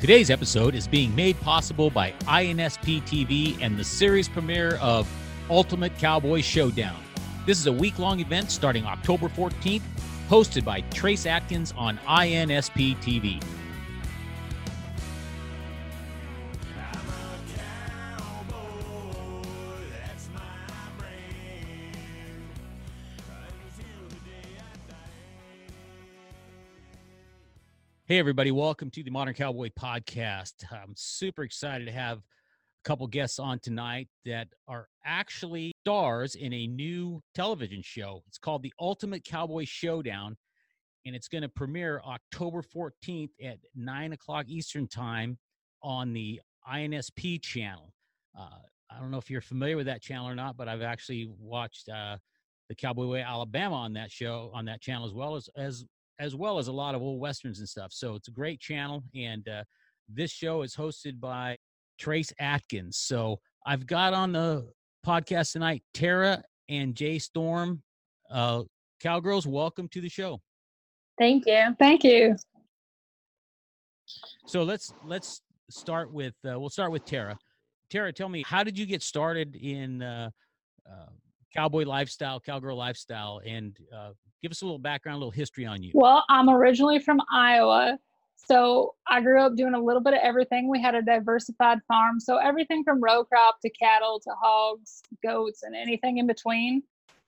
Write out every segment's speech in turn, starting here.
Today's episode is being made possible by INSP TV and the series premiere of Ultimate Cowboy Showdown. This is a week long event starting October 14th, hosted by Trace Atkins on INSP TV. Hey, everybody, welcome to the Modern Cowboy Podcast. I'm super excited to have a couple guests on tonight that are actually stars in a new television show. It's called The Ultimate Cowboy Showdown, and it's going to premiere October 14th at 9 o'clock Eastern Time on the INSP channel. Uh, I don't know if you're familiar with that channel or not, but I've actually watched uh, the Cowboy Way Alabama on that show on that channel as well as as as well as a lot of old westerns and stuff. So it's a great channel, and uh, this show is hosted by Trace Atkins. So I've got on the podcast tonight Tara and Jay Storm. Uh, Cowgirls, welcome to the show. Thank you. Thank you. So let's let's start with uh, we'll start with Tara. Tara, tell me how did you get started in uh, uh, cowboy lifestyle, cowgirl lifestyle, and uh, give us a little background, a little history on you. Well, I'm originally from Iowa. So I grew up doing a little bit of everything. We had a diversified farm. So everything from row crop to cattle to hogs, goats, and anything in between.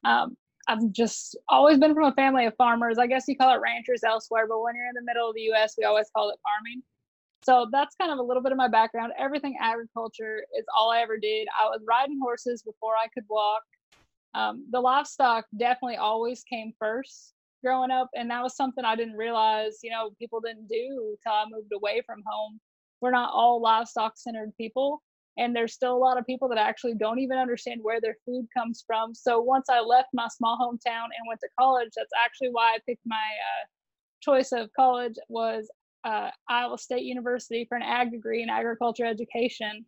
Um, I've just always been from a family of farmers. I guess you call it ranchers elsewhere, but when you're in the middle of the US, we always call it farming. So that's kind of a little bit of my background. Everything agriculture is all I ever did. I was riding horses before I could walk um, the livestock definitely always came first growing up and that was something i didn't realize you know people didn't do till i moved away from home. We're not all livestock centered people and there's still a lot of people that actually don't even understand where their food comes from. So once i left my small hometown and went to college that's actually why i picked my uh, choice of college was uh, iowa state university for an ag degree in agriculture education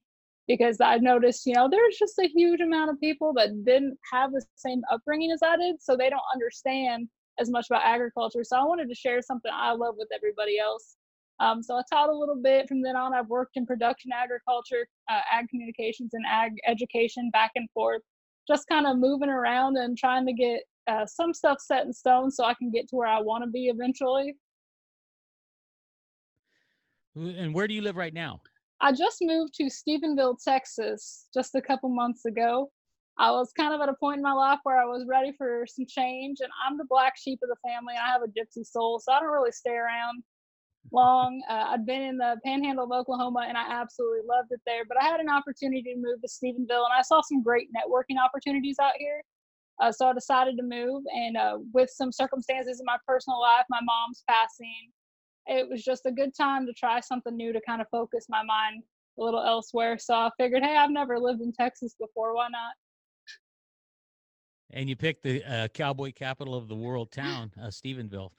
because I noticed, you know, there's just a huge amount of people that didn't have the same upbringing as I did, so they don't understand as much about agriculture. So I wanted to share something I love with everybody else. Um, so I taught a little bit. From then on, I've worked in production agriculture, uh, ag communications, and ag education back and forth, just kind of moving around and trying to get uh, some stuff set in stone so I can get to where I want to be eventually. And where do you live right now? I just moved to Stephenville, Texas, just a couple months ago. I was kind of at a point in my life where I was ready for some change, and I'm the black sheep of the family. I have a gypsy soul, so I don't really stay around long. Uh, I'd been in the panhandle of Oklahoma, and I absolutely loved it there. But I had an opportunity to move to Stephenville, and I saw some great networking opportunities out here. Uh, so I decided to move, and uh, with some circumstances in my personal life, my mom's passing, it was just a good time to try something new to kind of focus my mind a little elsewhere. So I figured, hey, I've never lived in Texas before. Why not? And you picked the uh, cowboy capital of the world town, uh, Stephenville.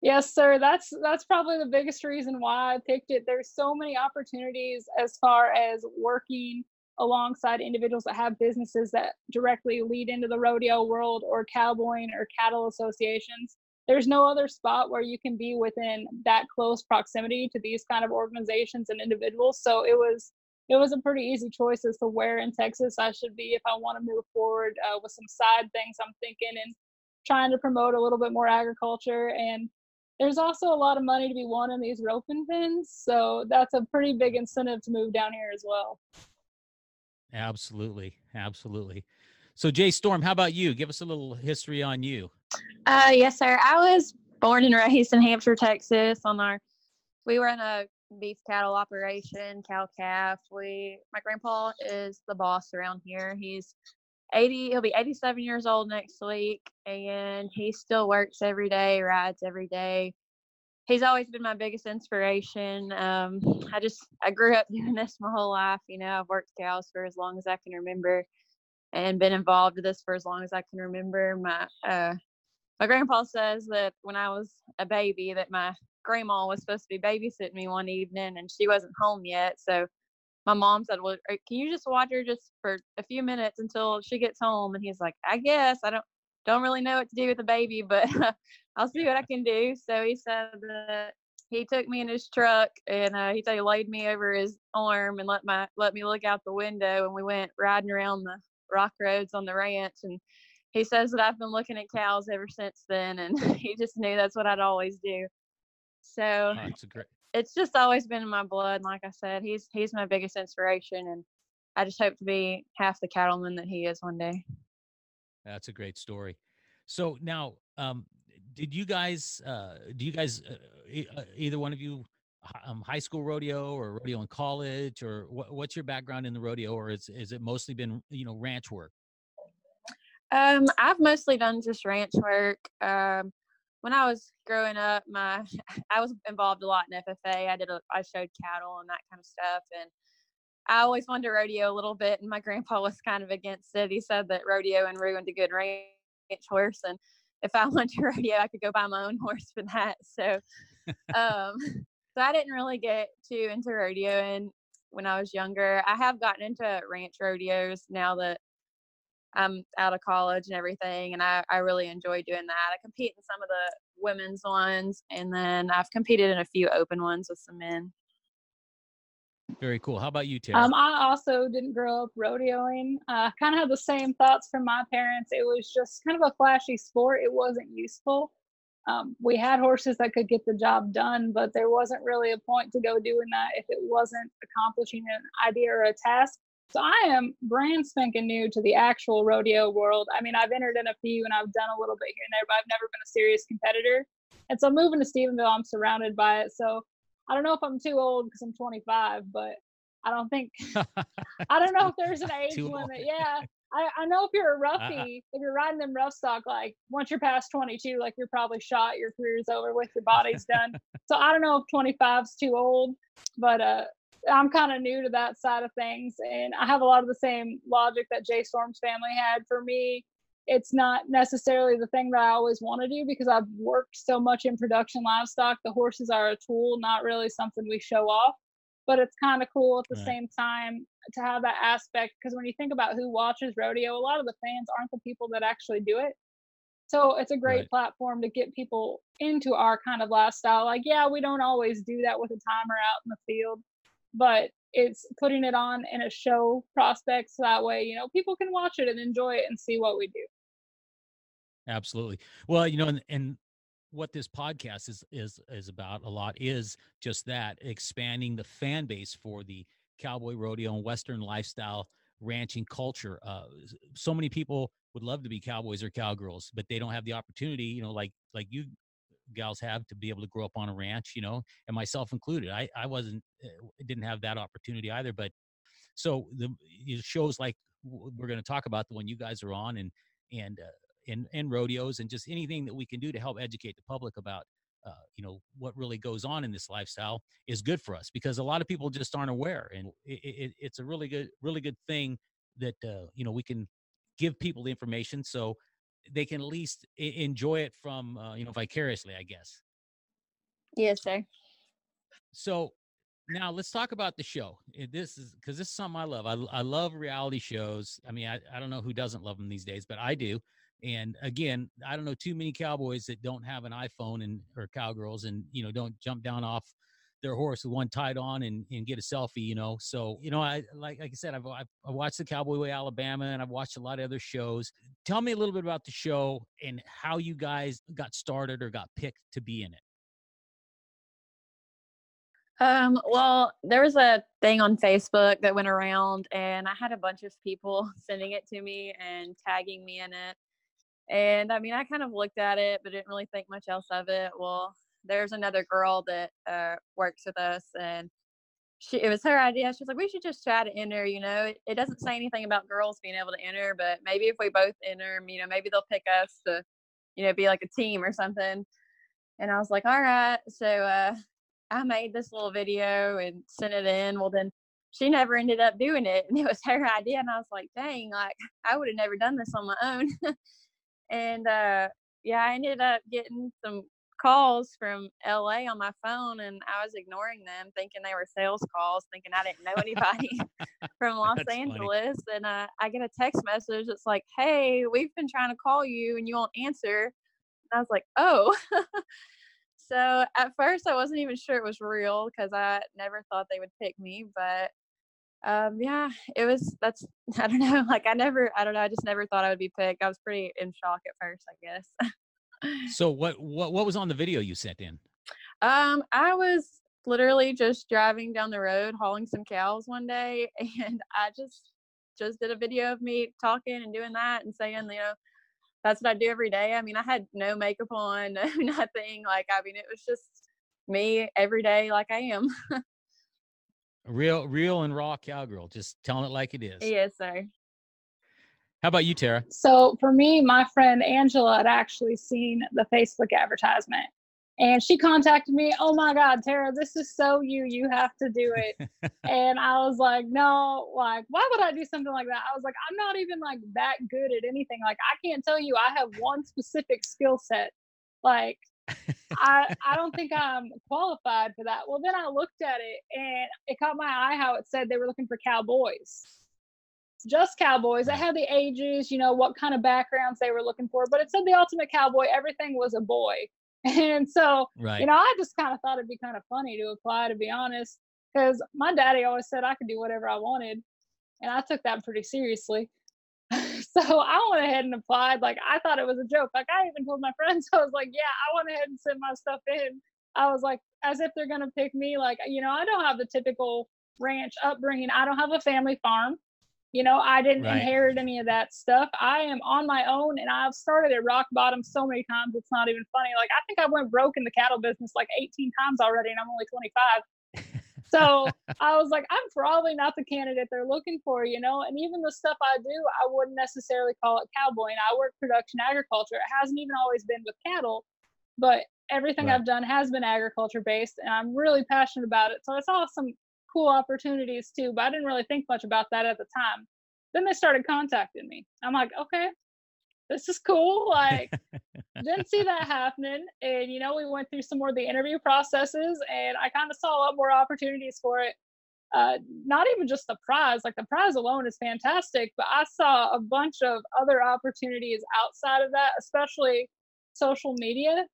Yes, sir. That's that's probably the biggest reason why I picked it. There's so many opportunities as far as working alongside individuals that have businesses that directly lead into the rodeo world or cowboying or cattle associations there's no other spot where you can be within that close proximity to these kind of organizations and individuals. So it was it was a pretty easy choice as to where in texas i should be if i want to move forward uh, with some side things i'm thinking and trying to promote a little bit more agriculture. And there's also a lot of money to be won in these roping pens so that's a pretty big incentive to move down here as well. Absolutely. Absolutely. So jay storm how about you? Give us a little history on you uh, yes, sir. I was born and raised in Hampshire, Texas. On our, we were in a beef cattle operation, cow calf. We, my grandpa is the boss around here. He's 80. He'll be 87 years old next week, and he still works every day, rides every day. he's always been my biggest inspiration. Um, I just I grew up doing this my whole life. You know, I've worked cows for as long as I can remember, and been involved with this for as long as I can remember. My uh, my grandpa says that when I was a baby, that my grandma was supposed to be babysitting me one evening, and she wasn't home yet. So my mom said, "Well, can you just watch her just for a few minutes until she gets home?" And he's like, "I guess I don't." Don't really know what to do with the baby, but I'll see what I can do. So he said that he took me in his truck and uh, he he laid me over his arm and let my let me look out the window and we went riding around the rock roads on the ranch and he says that I've been looking at cows ever since then and he just knew that's what I'd always do. So Oh, great. it's just always been in my blood. Like I said, he's he's my biggest inspiration and I just hope to be half the cattleman that he is one day. That's a great story. So now, um, did you guys? Uh, do you guys? Uh, uh, either one of you, um, high school rodeo or rodeo in college, or what, what's your background in the rodeo, or is is it mostly been you know ranch work? Um, I've mostly done just ranch work. Um, when I was growing up, my I was involved a lot in FFA. I did a I showed cattle and that kind of stuff, and I always wanted to rodeo a little bit. And my grandpa was kind of against it. He said that rodeo and ruined a good ranch horse, and if I wanted to rodeo, I could go buy my own horse for that. So, um, so I didn't really get too into rodeo and when I was younger. I have gotten into ranch rodeos now that I'm out of college and everything, and I, I really enjoy doing that. I compete in some of the women's ones, and then I've competed in a few open ones with some men. Very cool. How about you, Tara? Um, I also didn't grow up rodeoing. Uh, kind of had the same thoughts from my parents. It was just kind of a flashy sport. It wasn't useful. Um, we had horses that could get the job done, but there wasn't really a point to go doing that if it wasn't accomplishing an idea or a task. So I am brand spanking new to the actual rodeo world. I mean, I've entered in a few and I've done a little bit here and there, but I've never been a serious competitor. And so moving to Stephenville, I'm surrounded by it. So I don't know if I'm too old because I'm 25, but I don't think I don't know if there's an age old. limit. Yeah. I, I know if you're a roughie, if you're riding them rough stock, like once you're past 22, like you're probably shot, your career's over with, your body's done. so I don't know if 25 is too old, but uh, I'm kind of new to that side of things. And I have a lot of the same logic that Jay Storm's family had. For me, it's not necessarily the thing that I always want to do because I've worked so much in production livestock. The horses are a tool, not really something we show off. But it's kind of cool at the Right. same time to have that aspect because when you think about who watches rodeo, a lot of the fans aren't the people that actually do it. So it's a great Right. platform to get people into our kind of lifestyle. Like, yeah, we don't always do that with a timer out in the field, but it's putting it on in a show prospect so that way, you know, people can watch it and enjoy it and see what we do. Absolutely. Well, you know, and, and what this podcast is is is about a lot is just that expanding the fan base for the cowboy rodeo and western lifestyle ranching culture. Uh, so many people would love to be cowboys or cowgirls, but they don't have the opportunity. You know, like like you gals have to be able to grow up on a ranch. You know, and myself included. I I wasn't uh, didn't have that opportunity either. But so the shows like we're going to talk about the one you guys are on and and uh, and and rodeos and just anything that we can do to help educate the public about uh, you know what really goes on in this lifestyle is good for us because a lot of people just aren't aware and it, it, it's a really good really good thing that uh, you know we can give people the information so they can at least I- enjoy it from uh, you know vicariously i guess Yes, sir. so now let's talk about the show. Eh, This is because this is something I love. I, I love reality shows. I mean, I, I don't know who doesn't love them these days, but I do. And again, I don't know too many cowboys that don't have an iPhone and or cowgirls and you know don't jump down off their horse with one tied on and, and get a selfie. You know, so you know, I like like I said, I've, I've I watched the Cowboy Way Alabama and I've watched a lot of other shows. Tell me a little bit about the show and how you guys got started or got picked to be in it. Um, well, there was a thing on Facebook that went around, and I had a bunch of people sending it to me and tagging me in it. And I mean, I kind of looked at it, but didn't really think much else of it. Well, there's another girl that uh, works with us, and she it was her idea. She's like, we should just try to enter. You know, it, it doesn't say anything about girls being able to enter, but maybe if we both enter, you know, maybe they'll pick us to, you know, be like a team or something. And I was like, all right. So uh, I made this little video and sent it in. Well, then she never ended up doing it. And it was her idea. And I was like, dang, like I would have never done this on my own. and uh, yeah, I ended up getting some calls from LA on my phone and I was ignoring them thinking they were sales calls, thinking I didn't know anybody from Los That's Angeles. And uh, I get a text message that's like, Hey, we've been trying to call you and you won't answer. And I was like, Oh. so at first I wasn't even sure it was real because I never thought they would pick me. But um, yeah, it was, that's, I don't know. Like I never, I don't know. I just never thought I would be picked. I was pretty in shock at first, I guess. So what what what was on the video you sent in? Um, I was literally just driving down the road hauling some cows one day and I just just did a video of me talking and doing that and saying, you know, that's what I do every day. I mean, I had no makeup on, no nothing. Like, I mean, it was just me every day like I am. Real real and raw cowgirl, just telling it like it is. yes, sir. How about you, Tara? So for me, my friend Angela had actually seen the Facebook advertisement and she contacted me. Oh my God, Tara, this is so you. You have to do it. and I was like, no, like, why would I do something like that? I was like, I'm not even like that good at anything. Like, I can't tell you I have one specific skill set. Like, I I don't think I'm qualified for that. Well, then I looked at it and it caught my eye how it said they were looking for cowboys just cowboys. It had the ages, you know, what kind of backgrounds they were looking for, but it said the ultimate cowboy, everything was a boy. And so, Right. you know, I just kind of thought it'd be kind of funny to apply, to be honest, because my daddy always said I could do whatever I wanted. And I took that pretty seriously. so I went ahead and applied. Like, I thought it was a joke. Like, I even told my friends, I was like, yeah, I went ahead and sent my stuff in. I was like, as if they're going to pick me. Like, you know, I don't have the typical ranch upbringing, I don't have a family farm. You know, I didn't Right. inherit any of that stuff. I am on my own and I've started at rock bottom so many times it's not even funny. Like I think I went broke in the cattle business like 18 times already and I'm only 25. So I was like, I'm probably not the candidate they're looking for, you know. And even the stuff I do, I wouldn't necessarily call it cowboy. And I work production agriculture. It hasn't even always been with cattle, but everything Right. I've done has been agriculture based, and I'm really passionate about it. So I saw some cool opportunities too, but I didn't really think much about that at the time. Then they started contacting me. I'm like, okay, this is cool. Like, didn't see that happening. And, you know, we went through some more of the interview processes and I kind of saw a lot more opportunities for it. Uh, not even just the prize, like the prize alone is fantastic, but I saw a bunch of other opportunities outside of that, especially social media.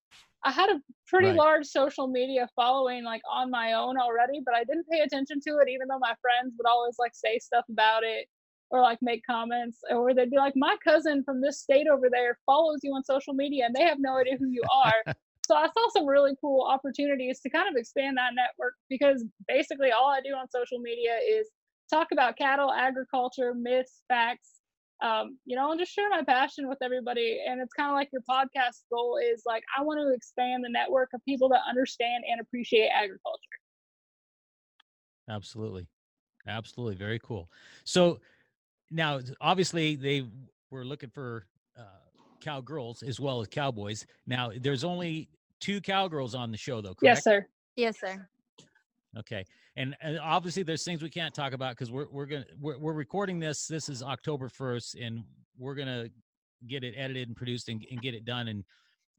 I had a pretty Right. large social media following like on my own already, but I didn't pay attention to it, even though my friends would always like say stuff about it or like make comments, or they'd be like, My cousin from this state over there follows you on social media and they have no idea who you are. so I saw some really cool opportunities to kind of expand that network because basically all I do on social media is talk about cattle, agriculture, myths, facts, um, you know, and just share my passion with everybody. And it's kind of like your podcast goal is like, I want to expand the network of people that understand and appreciate agriculture. Absolutely. Absolutely. Very cool. So now, obviously, they were looking for uh, cowgirls as well as cowboys. Now, there's only two cowgirls on the show, though, correct? Yes, sir. Yes, sir. Okay. And, and obviously, there's things we can't talk about because we're we're gonna we're, we're recording this. This is October 1st, and we're gonna get it edited and produced and, and get it done and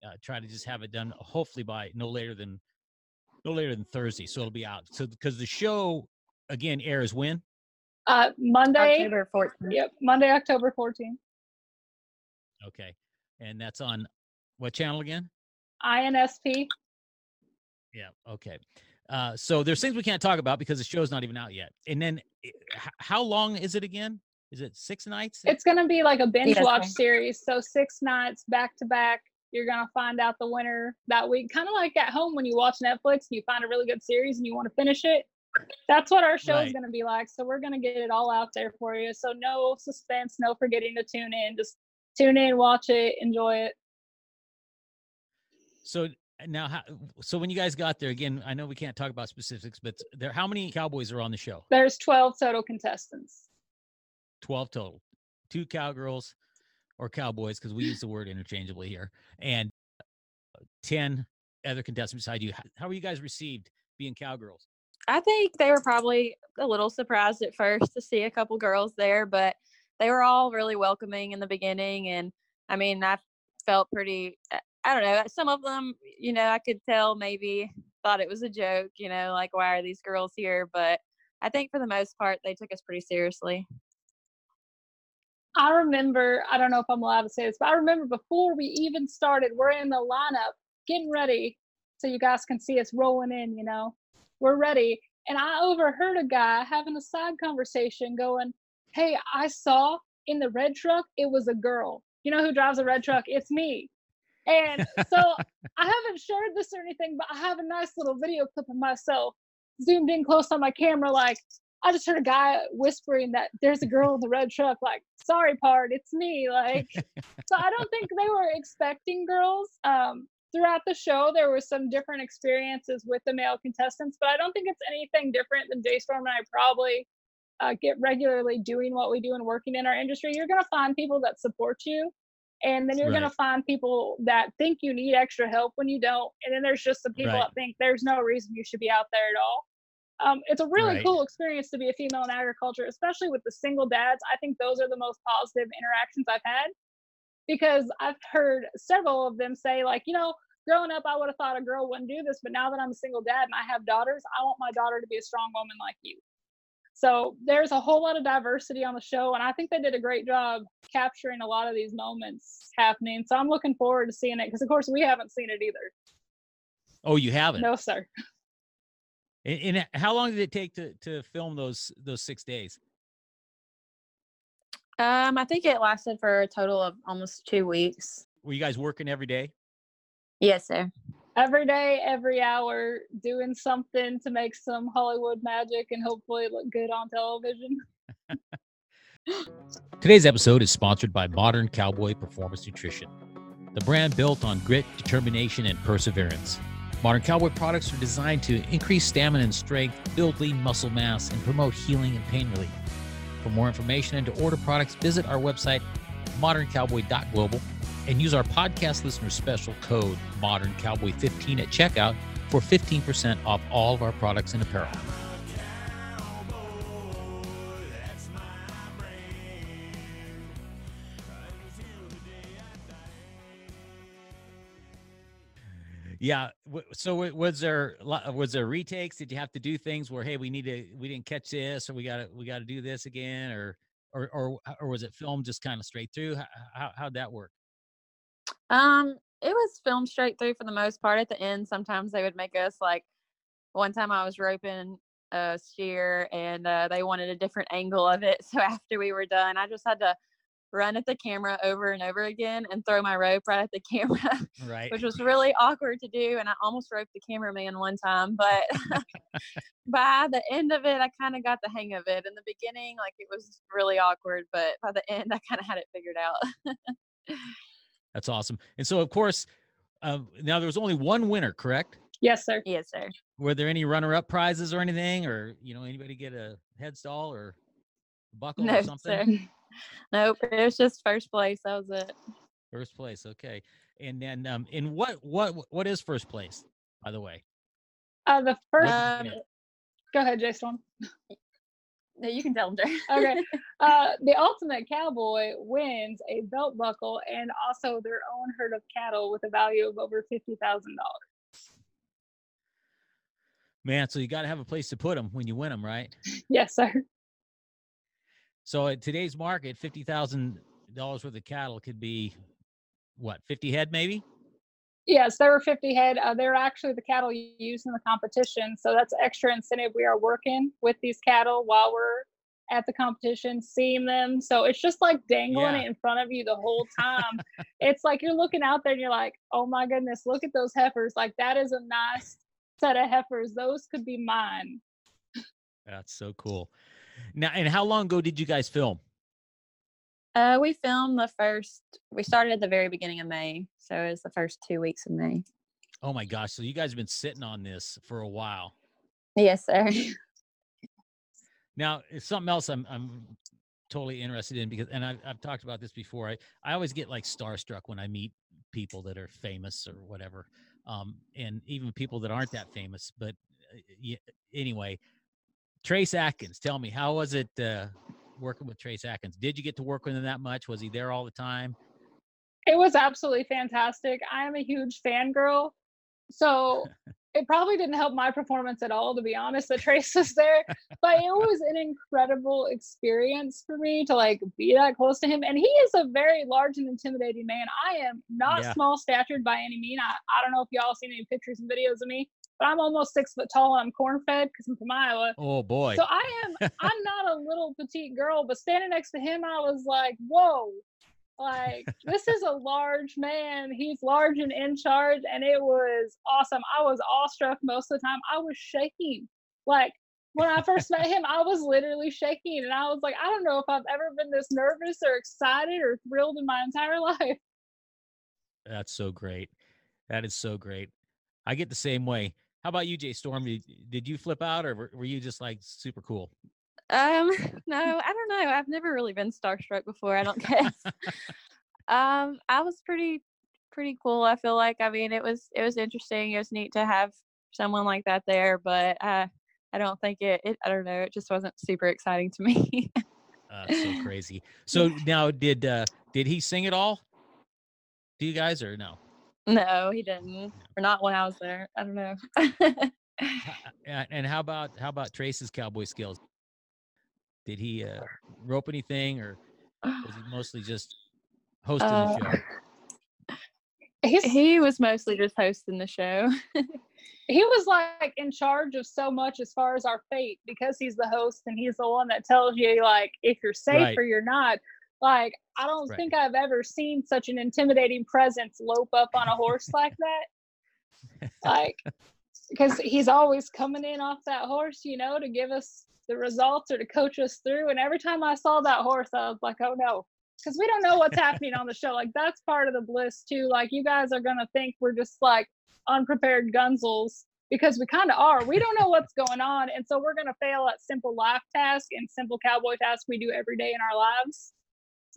uh, try to just have it done hopefully by no later than no later than Thursday. So it'll be out. So because the show again airs when Uh, Monday. October 14th. Yep, Monday, October 14th. Okay. And that's on what channel again? INSP. Yeah. Okay. Uh, so there's things we can't talk about because the show's not even out yet. And then eh, h- how long is it again? Is it six nights? It's going to be like a binge Yes, watch ma'am. series. So six nights back to back. You're going to find out the winner that week. Kind of like at home when you watch Netflix and you find a really good series and you want to finish it. That's what our show is going to be like. So we're going to get it all out there for you. So no suspense, no forgetting to tune in. Just tune in, watch it, enjoy it. So now, how, so when you guys got there again, I know we can't talk about specifics, but there, how many cowboys are on the show? There's 12 total contestants. 12 total, two cowgirls or cowboys, because we use the word interchangeably here, and 10 other contestants beside you. How, how were you guys received being cowgirls? I think they were probably a little surprised at first to see a couple girls there, but they were all really welcoming in the beginning. And I mean, I felt pretty, uh, I don't know, some of them, you know, I could tell maybe thought it was a joke, you know, like, why are these girls here? But I think for the most part, they took us pretty seriously. I remember, I don't know if I'm allowed to say this, but I remember before we even started, we're in the lineup getting ready so you guys can see us rolling in, you know, we're ready. And I overheard a guy having a side conversation going, Hey, I saw in the red truck, it was a girl. You know who drives a red truck? It's me. And so I haven't shared this or anything, but I have a nice little video clip of myself zoomed in close on my camera, like, I just heard a guy whispering that there's a girl in the red truck, like, sorry, part, it's me. Like, so I don't think they were expecting girls. Um, throughout the show, there were some different experiences with the male contestants, but I don't think it's anything different than J Storm and I probably uh, get regularly doing what we do and working in our industry. You're going to find people that support you. And then you're right. going to find people that think you need extra help when you don't. And then there's just some people right. that think there's no reason you should be out there at all. Um, it's a really right. cool experience to be a female in agriculture, especially with the single dads. I think those are the most positive interactions I've had because I've heard several of them say, like, you know, growing up, I would have thought a girl wouldn't do this, but now that I'm a single dad and I have daughters, I want my daughter to be a strong woman like you. So there's a whole lot of diversity on the show, and I think they did a great job capturing a lot of these moments happening. So I'm looking forward to seeing it because, of course, we haven't seen it either. Oh, you haven't? No, sir. And, and, how long did it take to to film those those six days? Um, I think it lasted for a total of almost two weeks. Were you guys working every day? Yes, sir. Every day, every hour, doing something to make some Hollywood magic and hopefully look good on television. Today's episode is sponsored by Modern Cowboy Performance Nutrition, the brand built on grit, determination, and perseverance. Modern Cowboy products are designed to increase stamina and strength, build lean muscle mass, and promote healing and pain relief. For more information and to order products, visit our website, moderncowboy.global, and use our podcast listener special code Modern Cowboy 15 at checkout for 15% off all of our products and apparel. Yeah. So was there was there retakes? Did you have to do things where hey, we need to we didn't catch this, or we got to we got to do this again, or or or or was it filmed just kind of straight through? How how'd that work? Um, it was filmed straight through for the most part. At the end, sometimes they would make us like. One time I was roping a steer, and uh, they wanted a different angle of it. So after we were done, I just had to run at the camera over and over again and throw my rope right at the camera, right. which was really awkward to do. And I almost roped the cameraman one time, but by the end of it, I kind of got the hang of it. In the beginning, like it was really awkward, but by the end, I kind of had it figured out. That's awesome. And so, of course, um, now there was only one winner, correct? Yes, sir. Yes, sir. Were there any runner-up prizes or anything, or you know, anybody get a headstall or buckle no, or something? Sir. Nope, it was just first place. That was it. First place, okay. And then, um, in what what what is first place, by the way? Uh, the first. Um, go ahead, Jason. No, you can tell them. okay. Uh, the ultimate cowboy wins a belt buckle and also their own herd of cattle with a value of over fifty thousand dollars. Man, so you got to have a place to put them when you win them, right? yes, sir. So at today's market, fifty thousand dollars worth of cattle could be what fifty head, maybe. Yes, there were 50 head. Uh, they're actually the cattle used in the competition. So that's extra incentive. We are working with these cattle while we're at the competition, seeing them. So it's just like dangling yeah. it in front of you the whole time. it's like you're looking out there and you're like, oh my goodness, look at those heifers. Like that is a nice set of heifers. Those could be mine. That's so cool. Now, and how long ago did you guys film? Uh, we filmed the first. We started at the very beginning of May, so it was the first two weeks of May. Oh my gosh! So you guys have been sitting on this for a while. Yes, sir. Now, it's something else I'm I'm totally interested in because, and I've I've talked about this before. I I always get like starstruck when I meet people that are famous or whatever. um, and even people that aren't that famous. But uh, yeah, anyway, Trace Atkins, tell me, how was it uh, working with Trace Atkins? Did you get to work with him that much? Was he there all the time? It was absolutely fantastic. I am a huge fangirl. So it probably didn't help my performance at all, to be honest, that Trace was there. but it was an incredible experience for me to like be that close to him. And he is a very large and intimidating man. I am not Yeah. small statured by any mean. I, I don't know if y'all seen any pictures and videos of me, but I'm almost six foot tall and I'm corn fed because I'm from Iowa. Oh boy. So I am I'm not a little petite girl, but standing next to him, I was like, whoa. Like this is a large man. He's large and in charge, and it was awesome. I was awestruck most of the time. I was shaking. Like when I first met him, I was literally shaking, and I was like, I don't know if I've ever been this nervous or excited or thrilled in my entire life. That's so great. That is so great. I get the same way. How about you, Jay Storm? Did, did you flip out, or were, were you just like super cool? Um, no, I don't know. I've never really been starstruck before. I don't guess. um, I was pretty, pretty cool. I feel like. I mean, it was it was interesting. It was neat to have someone like that there, but uh, I don't think it, it. I don't know. It just wasn't super exciting to me. Uh, so crazy. So now, did uh, did he sing it all? Do you guys or no? No, he didn't, or not when I was there. I don't know. And how about how about Trace's cowboy skills? Did he uh, rope anything, or was he mostly just hosting Uh, the show? He's he was mostly just hosting the show. he was like in charge of so much as far as our fate because he's the host and he's the one that tells you like if you're safe Right. or you're not like i don't Right. think i've ever seen such an intimidating presence lope up on a horse like that like because he's always coming in off that horse you know to give us the results or to coach us through and every time i saw that horse i was like oh no because we don't know what's happening on the show like that's part of the bliss too like you guys are gonna think we're just like unprepared gunzels because we kind of are. We don't know what's going on, and so we're going to fail at simple life tasks and simple cowboy tasks we do every day in our lives.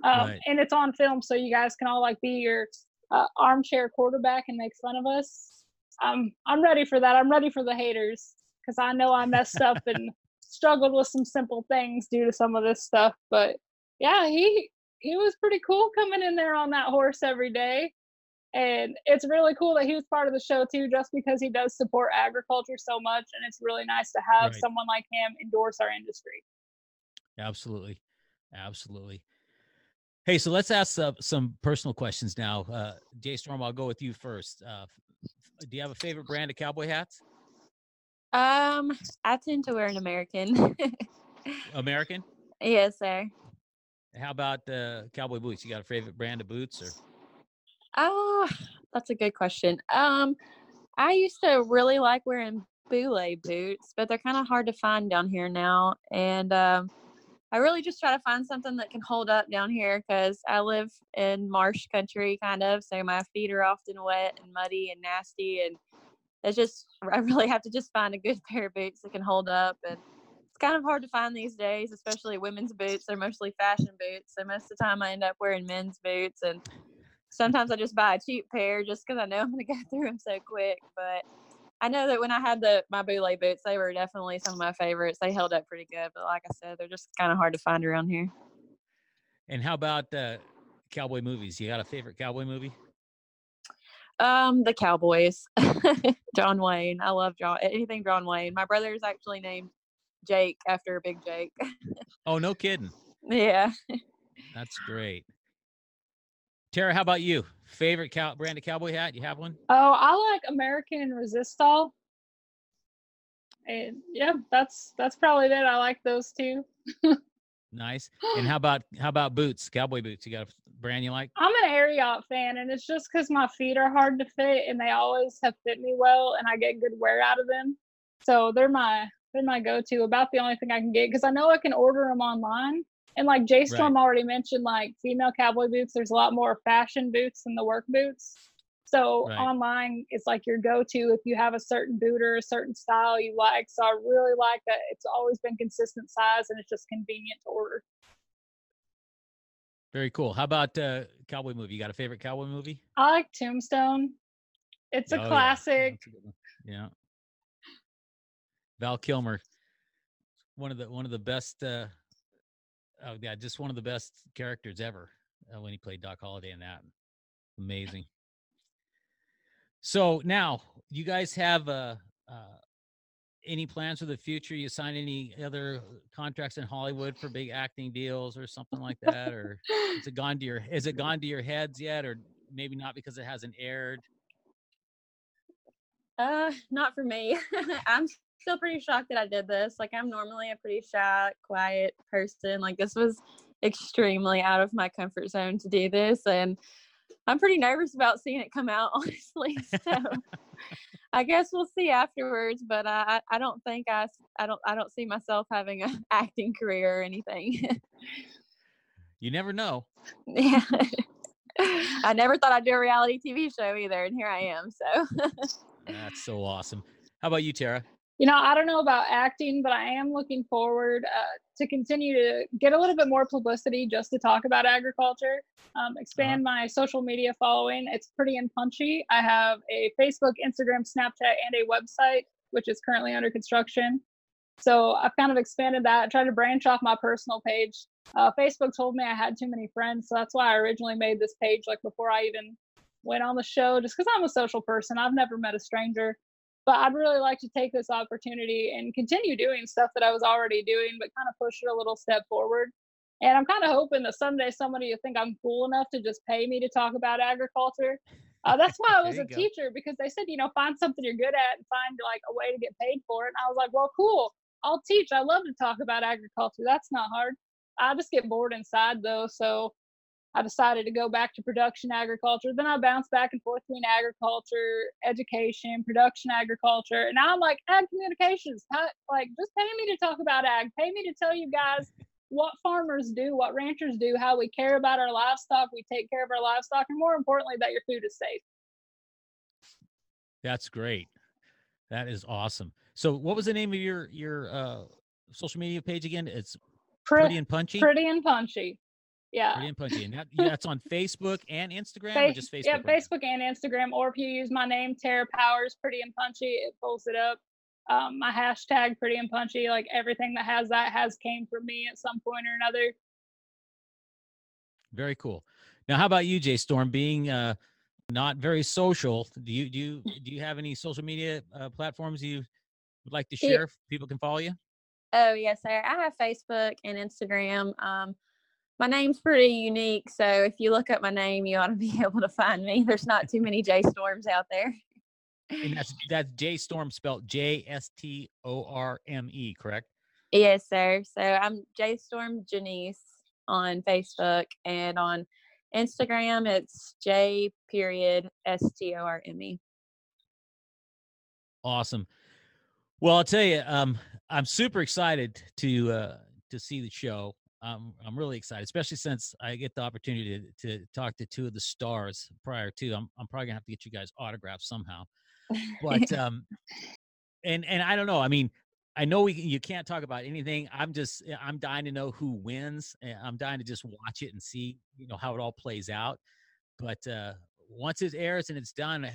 Um, Right. And it's on film, so you guys can all like be your uh, armchair quarterback and make fun of us. Um, I'm ready for that. I'm ready for the haters because I know I messed up and struggled with some simple things due to some of this stuff. But yeah, he he was pretty cool coming in there on that horse every day. And it's really cool that he was part of the show too, just because he does support agriculture so much. And it's really nice to have Right. someone like him endorse our industry. Absolutely, absolutely. Hey, so let's ask uh, some personal questions now. Uh, Jay Storm, I'll go with you first. Uh, do you have a favorite brand of cowboy hats? um, I tend to wear an American. American. yes, sir. How about uh, cowboy boots? You got a favorite brand of boots, or Oh, that's a good question. Um, I used to really like wearing Boulet boots, but they're kind of hard to find down here now. And um, I really just try to find something that can hold up down here because I live in marsh country, kind of. So my feet are often wet and muddy and nasty, and it's just I really have to just find a good pair of boots that can hold up. And it's kind of hard to find these days, especially women's boots. They're mostly fashion boots, so most of the time I end up wearing men's boots and sometimes I just buy a cheap pair just because I know I'm going to go through them so quick. But I know that when I had the my Boulet boots, they were definitely some of my favorites. They held up pretty good, but like I said, they're just kind of hard to find around here. and how about uh, cowboy movies? You got a favorite cowboy movie? Um, the Cowboys, John Wayne. I love John. Anything John Wayne. My brother is actually named Jake after Big Jake. Oh, no kidding. yeah. That's great. Tara, how about you? Favorite cow- brand of cowboy hat? You have one? Oh, I like American Resistol. And yeah, that's that's probably it. I like those two. Nice. And how about how about boots? Cowboy boots. You got a brand you like? I'm an Ariat fan, and it's just because my feet are hard to fit, and they always have fit me well, and I get good wear out of them. So they're my they're my go-to. About the only thing I can get because I know I can order them online. And like J Storm already mentioned, like female cowboy boots, there's a lot more fashion boots than the work boots. So Right. online is like your go-to if you have a certain boot or a certain style you like. So I really like that. It's always been consistent size, and it's just convenient to order. Very cool. How about uh, cowboy movie? You got a favorite cowboy movie? I like Tombstone. It's a Oh, classic. That's a good one. Yeah. Val Kilmer, one of the one of the best. Uh, oh yeah, just one of the best characters ever uh, when he played Doc Holliday in that. Amazing. So now you guys have uh, uh, any plans for the future? You sign any other contracts in Hollywood for big acting deals or something like that, or is it gone to your is it gone to your heads yet, or maybe not because it hasn't aired? Uh, not for me. I'm still pretty shocked that I did this. Like, I'm normally a pretty shy, quiet person. Like, this was extremely out of my comfort zone to do this, and I'm pretty nervous about seeing it come out. Honestly, so I guess we'll see afterwards. But I, I don't think I I don't, I don't see myself having an acting career or anything. You never know. yeah. I never thought I'd do a reality TV show either, and here I am. So. That's so awesome. How about you, Tara? You know, I don't know about acting, but I am looking forward uh, to continue to get a little bit more publicity just to talk about agriculture, um, expand my social media following. It's pretty and punchy. I have a Facebook, Instagram, Snapchat, and a website, which is currently under construction. So I've kind of expanded that, I tried to branch off my personal page. Uh, Facebook told me I had too many friends, so that's why I originally made this page like before I even went on the show, just because I'm a social person. I've never met a stranger but I'd really like to take this opportunity and continue doing stuff that I was already doing, but kind of push it a little step forward. And I'm kind of hoping that someday somebody will think I'm cool enough to just pay me to talk about agriculture. Uh, that's why I was a go. teacher because they said, you know, find something you're good at and find like a way to get paid for it. And I was like, well, cool. I'll teach. I love to talk about agriculture. That's not hard. I just get bored inside though. So I decided to go back to production agriculture. Then I bounced back and forth between agriculture, education, production agriculture. And now I'm like, ag communications. Like, just pay me to talk about ag. Pay me to tell you guys what farmers do, what ranchers do, how we care about our livestock, we take care of our livestock, and more importantly, that your food is safe. That's great. That is awesome. So, what was the name of your your uh, social media page again? It's Pretty, Pretty and Punchy. pretty and punchy. Yeah. Pretty and Punchy, and that, that's on Facebook and Instagram, or just Facebook. yeah, right now? Facebook and Instagram. Or if you use my name, Tara Powers, Pretty and Punchy, it pulls it up. Um, my hashtag, Pretty and Punchy, like everything that has that has came from me at some point or another. Very cool. Now, how about you, Jay Storm? Being uh, not very social, do you do you do you have any social media uh, platforms you would like to Yeah. share? People can follow you. Oh yes, sir. I have Facebook and Instagram. Um, my name's pretty unique, so if you look up my name, you ought to be able to find me. There's not too many J Storms out there. And that's that's Jay Storm spelled J S T O R M E, correct? Yes, sir. So I'm J Storm Janice on Facebook and on Instagram it's J period S T O R M E. Awesome. Well, I'll tell you, um, I'm super excited to uh, to see the show. Um, I'm really excited, especially since I get the opportunity to, to talk to two of the stars prior to. I'm I'm probably gonna have to get you guys autographs somehow. But um, and and I don't know. I mean, I know we you can't talk about anything. I'm just I'm dying to know who wins. and I'm dying to just watch it and see you know how it all plays out. But uh, once it airs and it's done, uh,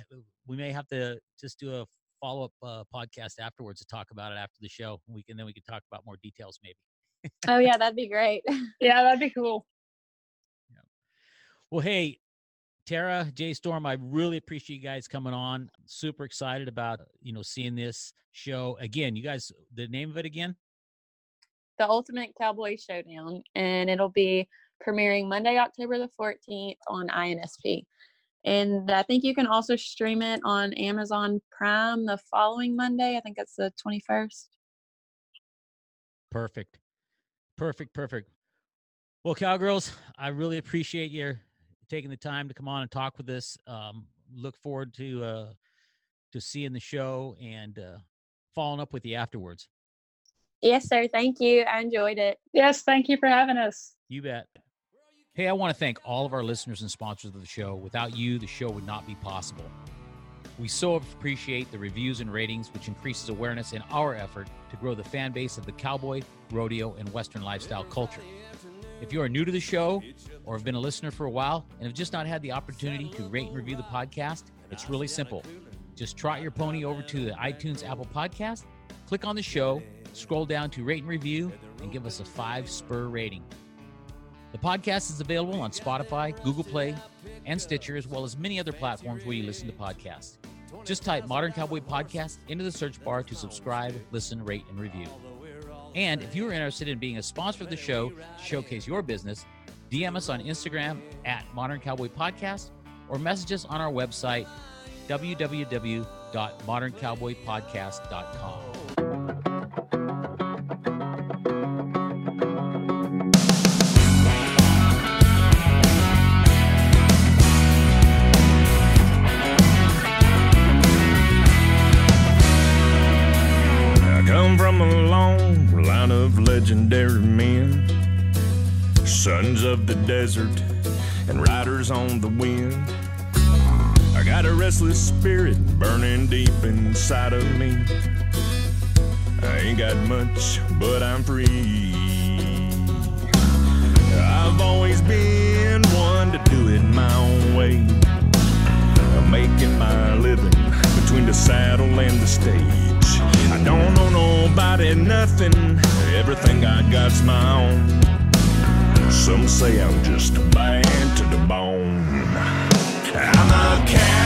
we may have to just do a follow up uh, podcast afterwards to talk about it after the show. We can then we can talk about more details maybe. Oh yeah, that'd be great. Yeah, that'd be cool. Well, hey, Tara, Jay Storm, I really appreciate you guys coming on. Super excited about uh, you know seeing this show again. You guys, the name of it again? the Ultimate Cowboy Showdown, and it'll be premiering Monday, October the 14th on INSP. And I think you can also stream it on Amazon Prime the following Monday. I think it's the 21st. Perfect. Perfect. Perfect. Well, Cowgirls, I really appreciate your taking the time to come on and talk with us. Um, look forward to uh, to seeing the show and uh, following up with you afterwards. Yes, sir. Thank you. I enjoyed it. Yes, thank you for having us. You bet. Hey, I want to thank all of our listeners and sponsors of the show. Without you, the show would not be possible. We so appreciate the reviews and ratings, which increases awareness in our effort to grow the fan base of the cowboy, rodeo, and Western lifestyle culture. If you are new to the show or have been a listener for a while and have just not had the opportunity to rate and review the podcast, It's really simple. Just trot your pony over to the iTunes Apple Podcast, click on the show, scroll down to rate and review, and give us a five spur rating. The podcast is available on Spotify, Google Play, and Stitcher, as well as many other platforms where you listen to podcasts. Just type Modern Cowboy Podcast into the search bar to subscribe, listen, rate, and review. And if you are interested in being a sponsor of the show to showcase your business, DM us on Instagram at Modern Cowboy Podcast or message us on our website, www.moderncowboypodcast.com. legendary men, sons of the desert and riders on the wind. I got a restless spirit burning deep inside of me. I ain't got much, but I'm free. I've always been one to do it my own way. I'm making my living between the saddle and the stage. Don't owe nobody nothing, everything I got's my own. Some say I'm just bad to the bone. I'm a cowboy,